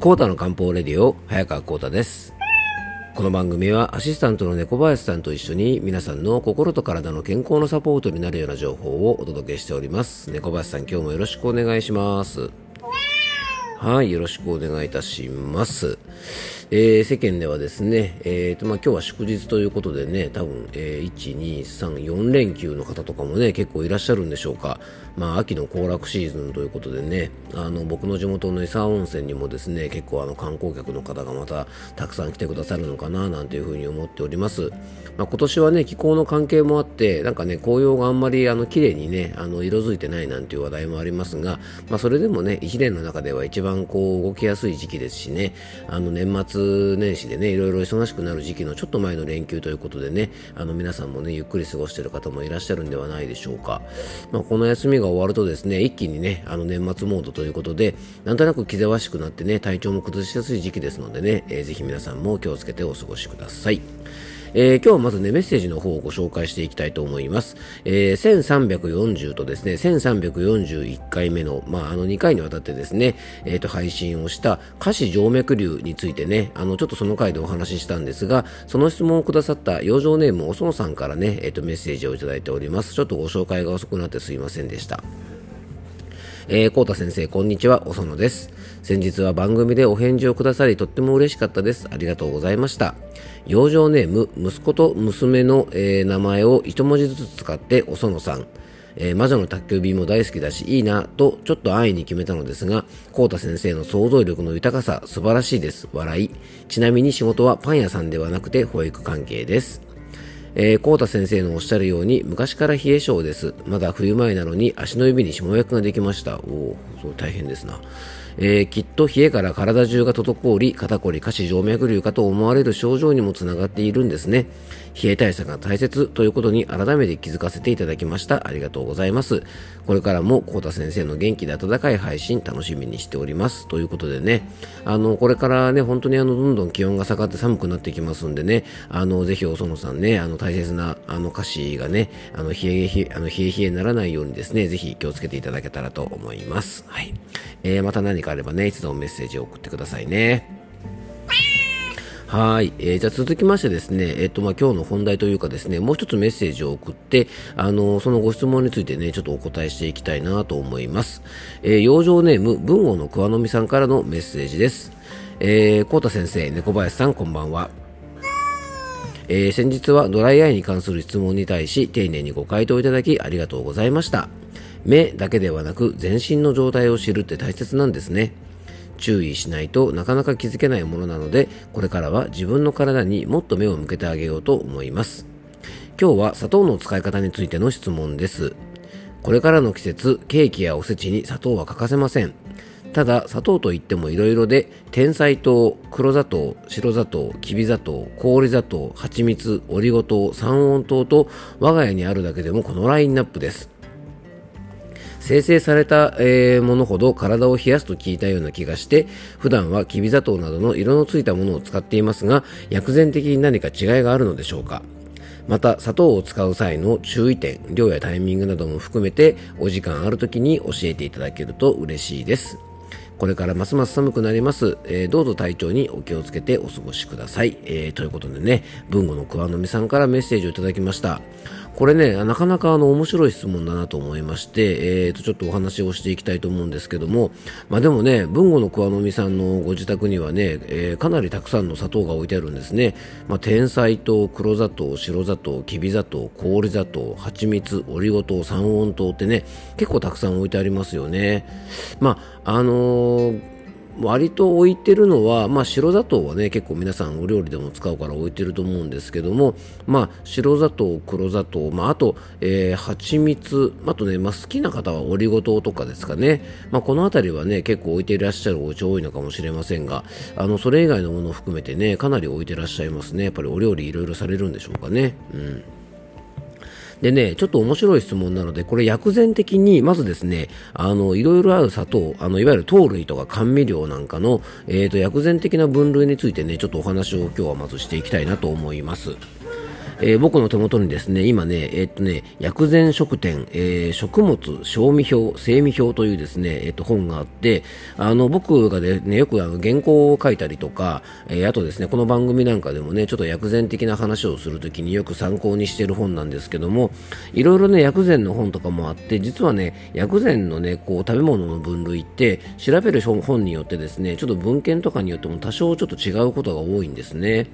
コータの漢方レディオ早川コータです。この番組はアシスタントの猫林さんと一緒に皆さんの心と体の健康のサポートになるような情報をお届けしております。猫林さん今日もよろしくお願いします。はいよろしくお願いいたします。えー、世間ではですね、えーとまあ、今日は祝日ということでね、多分、えー、1、2、3、4連休の方とかもね、結構いらっしゃるんでしょうか。まあ、秋の行楽シーズンということでね、あの、僕の地元の伊佐温泉にもですね、結構あの、観光客の方がまたたくさん来てくださるのかな、なんていうふうに思っております。まあ、今年はね、気候の関係もあって、なんかね、紅葉があんまりあの、綺麗にね、あの、色づいてないなんていう話題もありますが、まあ、それでもね、1年の中では一番こう、動きやすい時期ですしね、あの、年末年始でね、いろいろ忙しくなる時期のちょっと前の連休ということでね、あの皆さんもね、ゆっくり過ごしている方もいらっしゃるんではないでしょうか。まあ、この休みがが終わるとですね、一気にね、あの年末モードということで、なんとなく気ぜわしくなってね、体調も崩しやすい時期ですのでね、えー、ぜひ皆さんも気をつけてお過ごしください。えー、今日はまずね、メッセージの方をご紹介していきたいと思います。えー、1340とですね、1341回目の、まあ、あの2回にわたってですね、えっ、ー、と、配信をした下肢静脈瘤についてね、あの、ちょっとその回でお話ししたんですが、その質問をくださった養生ネームおそのさんからね、えっ、と、メッセージをいただいております。ちょっとご紹介が遅くなってすいませんでした。えー、コータ先生、こんにちは、おそのです。先日は番組でお返事をくださり、とっても嬉しかったです。ありがとうございました。養生ネーム、息子と娘の、えー、名前を一文字ずつ使って、おそのさん。えー、魔女の宅急便も大好きだし、いいな、と、ちょっと安易に決めたのですが、コータ先生の想像力の豊かさ、素晴らしいです。笑い。ちなみに仕事はパン屋さんではなくて、保育関係です。えー、コータ先生のおっしゃるように、昔から冷え性です。まだ冬前なのに足の指に下薬ができました。おお、そう大変ですな。えー、きっと冷えから体中が滞り、肩こり、下肢静脈瘤かと思われる症状にもつながっているんですね。冷え対策が大切ということに改めて気づかせていただきました。ありがとうございます。これからもコータ先生の元気で温かい配信楽しみにしております。ということでね、あの、これからね、本当にあの、どんどん気温が下がって寒くなってきますんでね、あの、ぜひお園さんね、あの、大切なあの、歌詞がね、あの、冷え冷え、あの、冷え冷えにならないようにですね、ぜひ気をつけていただけたらと思います。はい。えー、また何かあればね、いつでもメッセージを送ってくださいね。はい、えー、じゃあ続きましてですね、えっ、とまあ今日の本題というかですね、もう一つメッセージを送って、あのそのご質問についてね、ちょっとお答えしていきたいなと思います。えー、養生ネーム文豪の桑の実さんからのメッセージです。えー、コー先生、猫林さん、こんばんは。えー、先日はドライアイに関する質問に対し丁寧にご回答いただきありがとうございました。目だけではなく全身の状態を知るって大切なんですね。注意しないとなかなか気づけないものなので、これからは自分の体にもっと目を向けてあげようと思います。今日は砂糖の使い方についての質問です。これからの季節、ケーキやおせちに砂糖は欠かせません。ただ、砂糖といっても色々で、天才糖、黒砂糖、白砂糖、きび砂糖、氷砂糖、蜂蜜、オリゴ糖、三温糖と、我が家にあるだけでもこのラインナップです。生成された、えー、ものほど体を冷やすと聞いたような気がして普段はきび砂糖などの色のついたものを使っていますが薬膳的に何か違いがあるのでしょうかまた砂糖を使う際の注意点量やタイミングなども含めてお時間ある時に教えていただけると嬉しいですこれからますます寒くなります。えー、どうぞ体調にお気をつけてお過ごしください。えー、ということでね、文吾の桑の実さんからメッセージをいただきました。これね、なかなかあの面白い質問だなと思いまして、えー、とちょっとお話をしていきたいと思うんですけども、まあ、でもね、文吾の桑の実さんのご自宅にはね、えー、かなりたくさんの砂糖が置いてあるんですね。まあ、天才糖、黒砂糖、白砂糖、きび砂糖、氷砂糖、蜂蜜、オリゴ糖、三温糖ってね、結構たくさん置いてありますよね。まあ、あのー割と置いてるのは、まあ、白砂糖はね結構皆さんお料理でも使うから置いてると思うんですけども、まあ、白砂糖、黒砂糖、まあ、あと、えー、蜂蜜あとね、まあ、好きな方はオリゴ糖とかですかね、まあ、この辺りはね結構置いていらっしゃるお家多いのかもしれませんがあのそれ以外のものを含めてねかなり置いてらっしゃいますね。やっぱりお料理いろいろされるんでしょうかね。うん。でね、ちょっと面白い質問なので、これ薬膳的に、まずですね、あの、いろいろある砂糖、あの、いわゆる糖類とか甘味料なんかの、えっ、ー、と、薬膳的な分類についてね、ちょっとお話を今日はまずしていきたいなと思います。えー、僕の手元にですね、今ね、えー、っとね、薬膳食店、えー、食物賞味表、精味表というですね、えっと本があって、あの、僕がね、よくあの原稿を書いたりとか、えあとですね、この番組なんかでもね、ちょっと薬膳的な話をするときによく参考にしている本なんですけども、いろいろね、薬膳の本とかもあって、実はね、薬膳のね、こう、食べ物の分類って、調べる本によってですね、ちょっと文献とかによっても多少ちょっと違うことが多いんですね。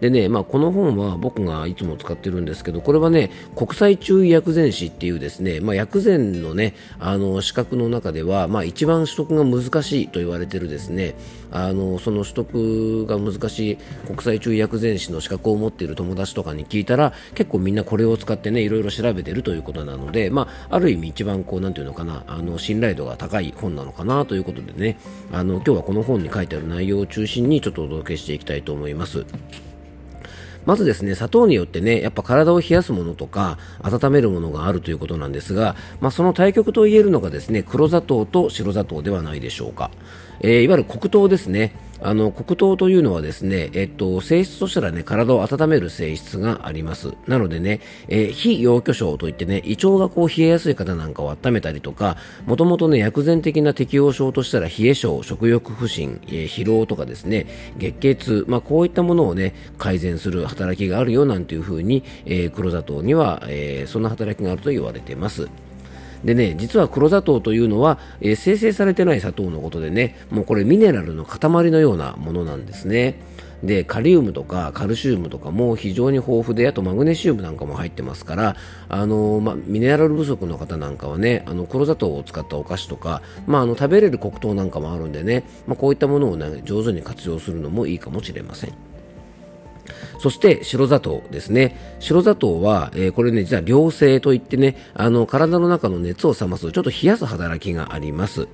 でね、まあ、この本は僕がいつも使ってるんですけど、これはね、国際注意薬膳師っていうですね、まあ、薬膳のね、あの、資格の中では、まあ、一番取得が難しいと言われてるですね、あの、その取得が難しい国際注意薬膳師の資格を持っている友達とかに聞いたら、結構みんなこれを使ってね、いろいろ調べてるということなので、まあ、ある意味一番こう、なんていうのかな、あの、信頼度が高い本なのかなということでね、あの、今日はこの本に書いてある内容を中心にちょっとお届けしていきたいと思います。まずですね、砂糖によってね、やっぱ体を冷やすものとか、温めるものがあるということなんですが、まあ、その対極と言えるのがですね、黒砂糖と白砂糖ではないでしょうか。えー、いわゆる黒糖ですね。あの黒糖というのはですね、えっと、性質としたらね、体を温める性質があります。なのでね、えー、非陽虚症といってね、胃腸がこう冷えやすい方なんかを温めたりとか、もともとね、薬膳的な適応症としたら冷え症、食欲不振、えー、疲労とかですね、月経痛、まあこういったものをね、改善する働きがあるよなんていうふうに、えー、黒砂糖には、えー、そんな働きがあると言われています。でね、実は黒砂糖というのは、えー、生成されてない砂糖のことでね、もうこれミネラルの塊のようなものなんですね。で、カリウムとかカルシウムとかも非常に豊富で、あとマグネシウムなんかも入ってますから、あのまミネラル不足の方なんかはね、あの黒砂糖を使ったお菓子とか、まあ、あの食べれる黒糖なんかもあるんでね、まあ、こういったものを、ね、上手に活用するのもいいかもしれません。そして白砂糖ですね。白砂糖は、えー、これね、実は良性といってね、あの、体の中の熱を冷ます、ちょっと冷やす働きがあります。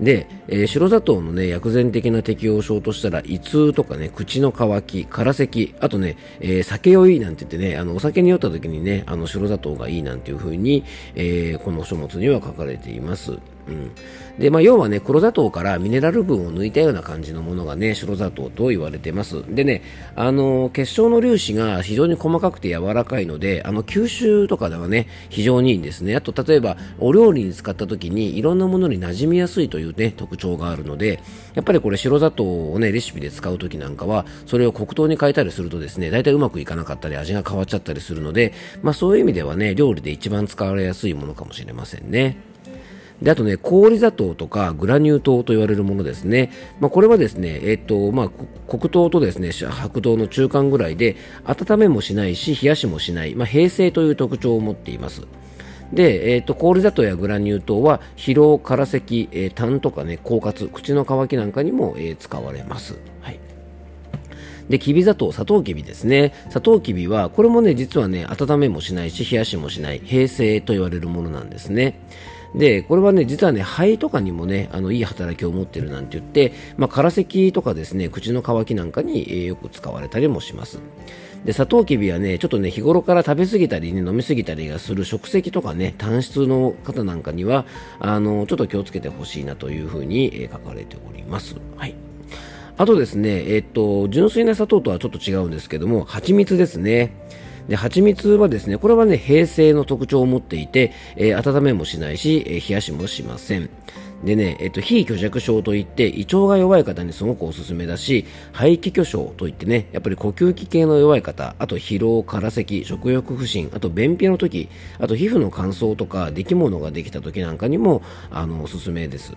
で、えー、白砂糖のね、薬膳的な適応症としたら、胃痛とかね、口の渇き、空咳、あとね、えー、酒酔いなんて言ってね、あの、お酒に酔った時にね、あの、白砂糖がいいなんていう風に、えー、この書物には書かれています。うん。で、まあ、要はね、黒砂糖からミネラル分を抜いたような感じのものがね、白砂糖と言われてます。でね、あの、結晶の粒子が非常に細かくて柔らかいので、あの、吸収とかではね、非常にいいんですね。あと、例えば、お料理に使った時に、いろんなものに馴染みやすいというね、特徴があるので、やっぱりこれ白砂糖をね、レシピで使う時なんかは、それを黒糖に変えたりするとですね、大体うまくいかなかったり、味が変わっちゃったりするので、まあ、そういう意味ではね、料理で一番使われやすいものかもしれませんね。で、あとね、氷砂糖とかグラニュー糖と言われるものですね。まあ、これはですね、えっ、と、まあ、黒糖とですね、白糖の中間ぐらいで、温めもしないし、冷やしもしない、まあ、平成という特徴を持っています。で、えっ、ー、と、氷砂糖やグラニュー糖は、疲労、空咳、えー、痰とかね、狡猾、口の渇きなんかにも、えー、使われます。はい。で、きび砂糖、砂糖きびですね。砂糖きびは、これもね、実はね、温めもしないし、冷やしもしない、平成と言われるものなんですね。で、これはね、実はね、肺とかにもね、あの、いい働きを持っているなんて言って、まあ、空咳とかですね、口の渇きなんかに、えー、よく使われたりもします。で、サトウキビはね、ちょっとね、日頃から食べ過ぎたりね、飲み過ぎたりがする食石とかね、単質の方なんかには、あの、ちょっと気をつけてほしいなというふうに、えー、書かれております。はい。あとですね、えー、っと、純粋な砂糖とはちょっと違うんですけども、蜂蜜ですね。で、蜂蜜はですね、これはね、平成の特徴を持っていて、えー、温めもしないし、えー、冷やしもしません。でね、えっと、非虚弱症といって、胃腸が弱い方にすごくおすすめだし、肺気虚症といってね、やっぱり呼吸器系の弱い方、あと疲労、空咳、食欲不振、あと便秘の時、あと皮膚の乾燥とか、出来物ができた時なんかにも、あの、おすすめです。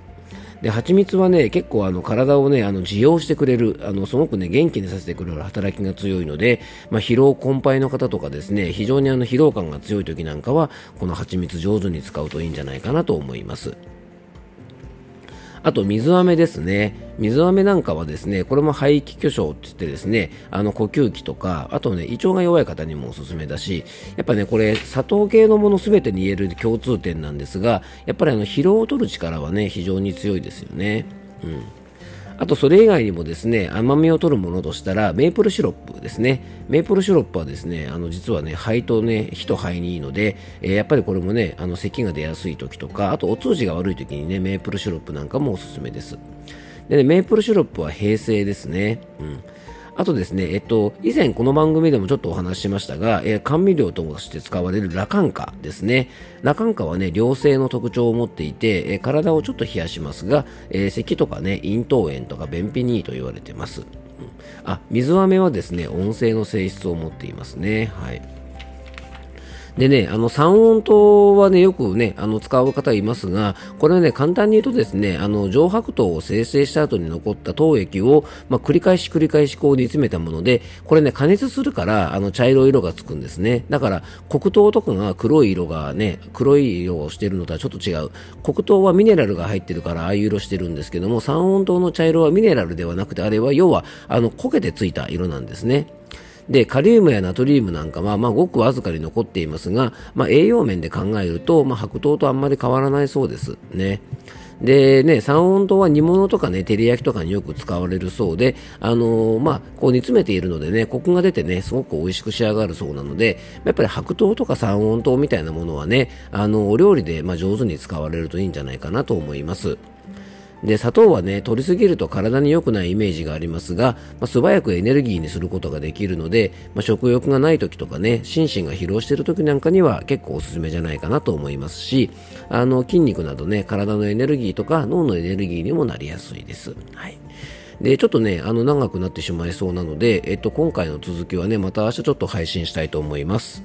で蜂蜜はね結構あの体をねあの自用してくれるあのすごくね元気にさせてくれる働きが強いので、まあ、疲労困憊の方とかですね非常にあの疲労感が強い時なんかはこの蜂蜜上手に使うといいんじゃないかなと思います。あと水飴ですね。水飴なんかはですね、これも排気虚症って言ってですね、あの呼吸器とか、あとね、胃腸が弱い方にもおすすめだし、やっぱね、これ砂糖系のもの全てに言える共通点なんですが、やっぱりあの疲労を取る力はね、非常に強いですよね。うん。あとそれ以外にもですね甘みを取るものとしたらメープルシロップですね。メープルシロップはですねあの実はね肺とね脾と肺にいいので、えー、やっぱりこれもねあの咳が出やすい時とかあとお通じが悪い時にねメープルシロップなんかもおすすめです。で、ね、メープルシロップは平性ですね、うん。あとですね、えっと、以前この番組でもちょっとお話ししましたが、えー、甘味料として使われるラカンカですね。ラカンカはね、良性の特徴を持っていて、えー、体をちょっと冷やしますが、えー、咳とかね、咽頭炎とか便秘にいいと言われてます。うん、あ、水飴はですね、温性の性質を持っていますね。はい。でね、あの、三温糖はね、よくね、あの、使う方いますが、これはね、簡単に言うとですね、あの、上白糖を生成した後に残った糖液を、まあ、繰り返し繰り返しこう煮詰めたもので、これね、加熱するから、あの、茶色い色がつくんですね。だから、黒糖とかが黒い色がね、黒い色をしてるのとはちょっと違う。黒糖はミネラルが入ってるから、ああいう色してるんですけども、三温糖の茶色はミネラルではなくて、あれは要は、あの、焦げてついた色なんですね。で、カリウムやナトリウムなんかは、まあ、ごくわずかに残っていますが、まあ、栄養面で考えると、まあ、白桃とあんまり変わらないそうですね。でね、三温糖は煮物とかね、照り焼きとかによく使われるそうで、あのー、まあ、こう煮詰めているのでね、コクが出てね、すごく美味しく仕上がるそうなので、やっぱり白桃とか三温糖みたいなものはね、あの、お料理で、まあ、上手に使われるといいんじゃないかなと思います。で砂糖はね取りすぎると体に良くないイメージがありますが、まあ、素早くエネルギーにすることができるので、まあ、食欲がない時とかね心身が疲労している時なんかには結構おすすめじゃないかなと思いますしあの筋肉などね体のエネルギーとか脳のエネルギーにもなりやすいです。はいで、ちょっとね、あの、長くなってしまいそうなので、えっと、今回の続きはね、また明日ちょっと配信したいと思います。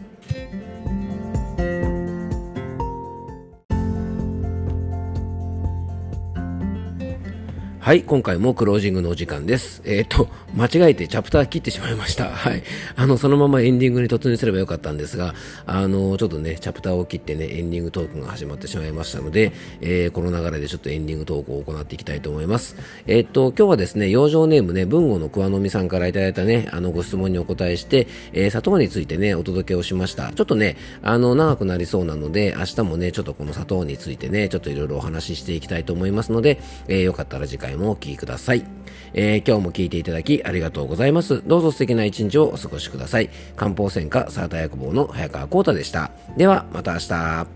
はい、今回もクロージングのお時間です。えっ、ー、と、間違えてチャプター切ってしまいました。はい。あの、そのままエンディングに突入すればよかったんですが、あの、ちょっとね、チャプターを切ってね、エンディングトークが始まってしまいましたので、えー、この流れでちょっとエンディングトークを行っていきたいと思います。えっ、ー、と、今日はですね、養生ネームね、文豪の桑の実さんからいただいたね、あの、ご質問にお答えして、えー砂糖についてね、お届けをしました。ちょっとね、あの、長くなりそうなので、明日もね、ちょっとこの砂糖についてね、ちょっといろいろお話ししていきたいと思いますので、えーよかったら次回もお聴きください。えー、今日も聞いていただきありがとうございます。どうぞ素敵な一日をお過ごしください。漢方専科サーター役房の早川幸太でした。では、また明日。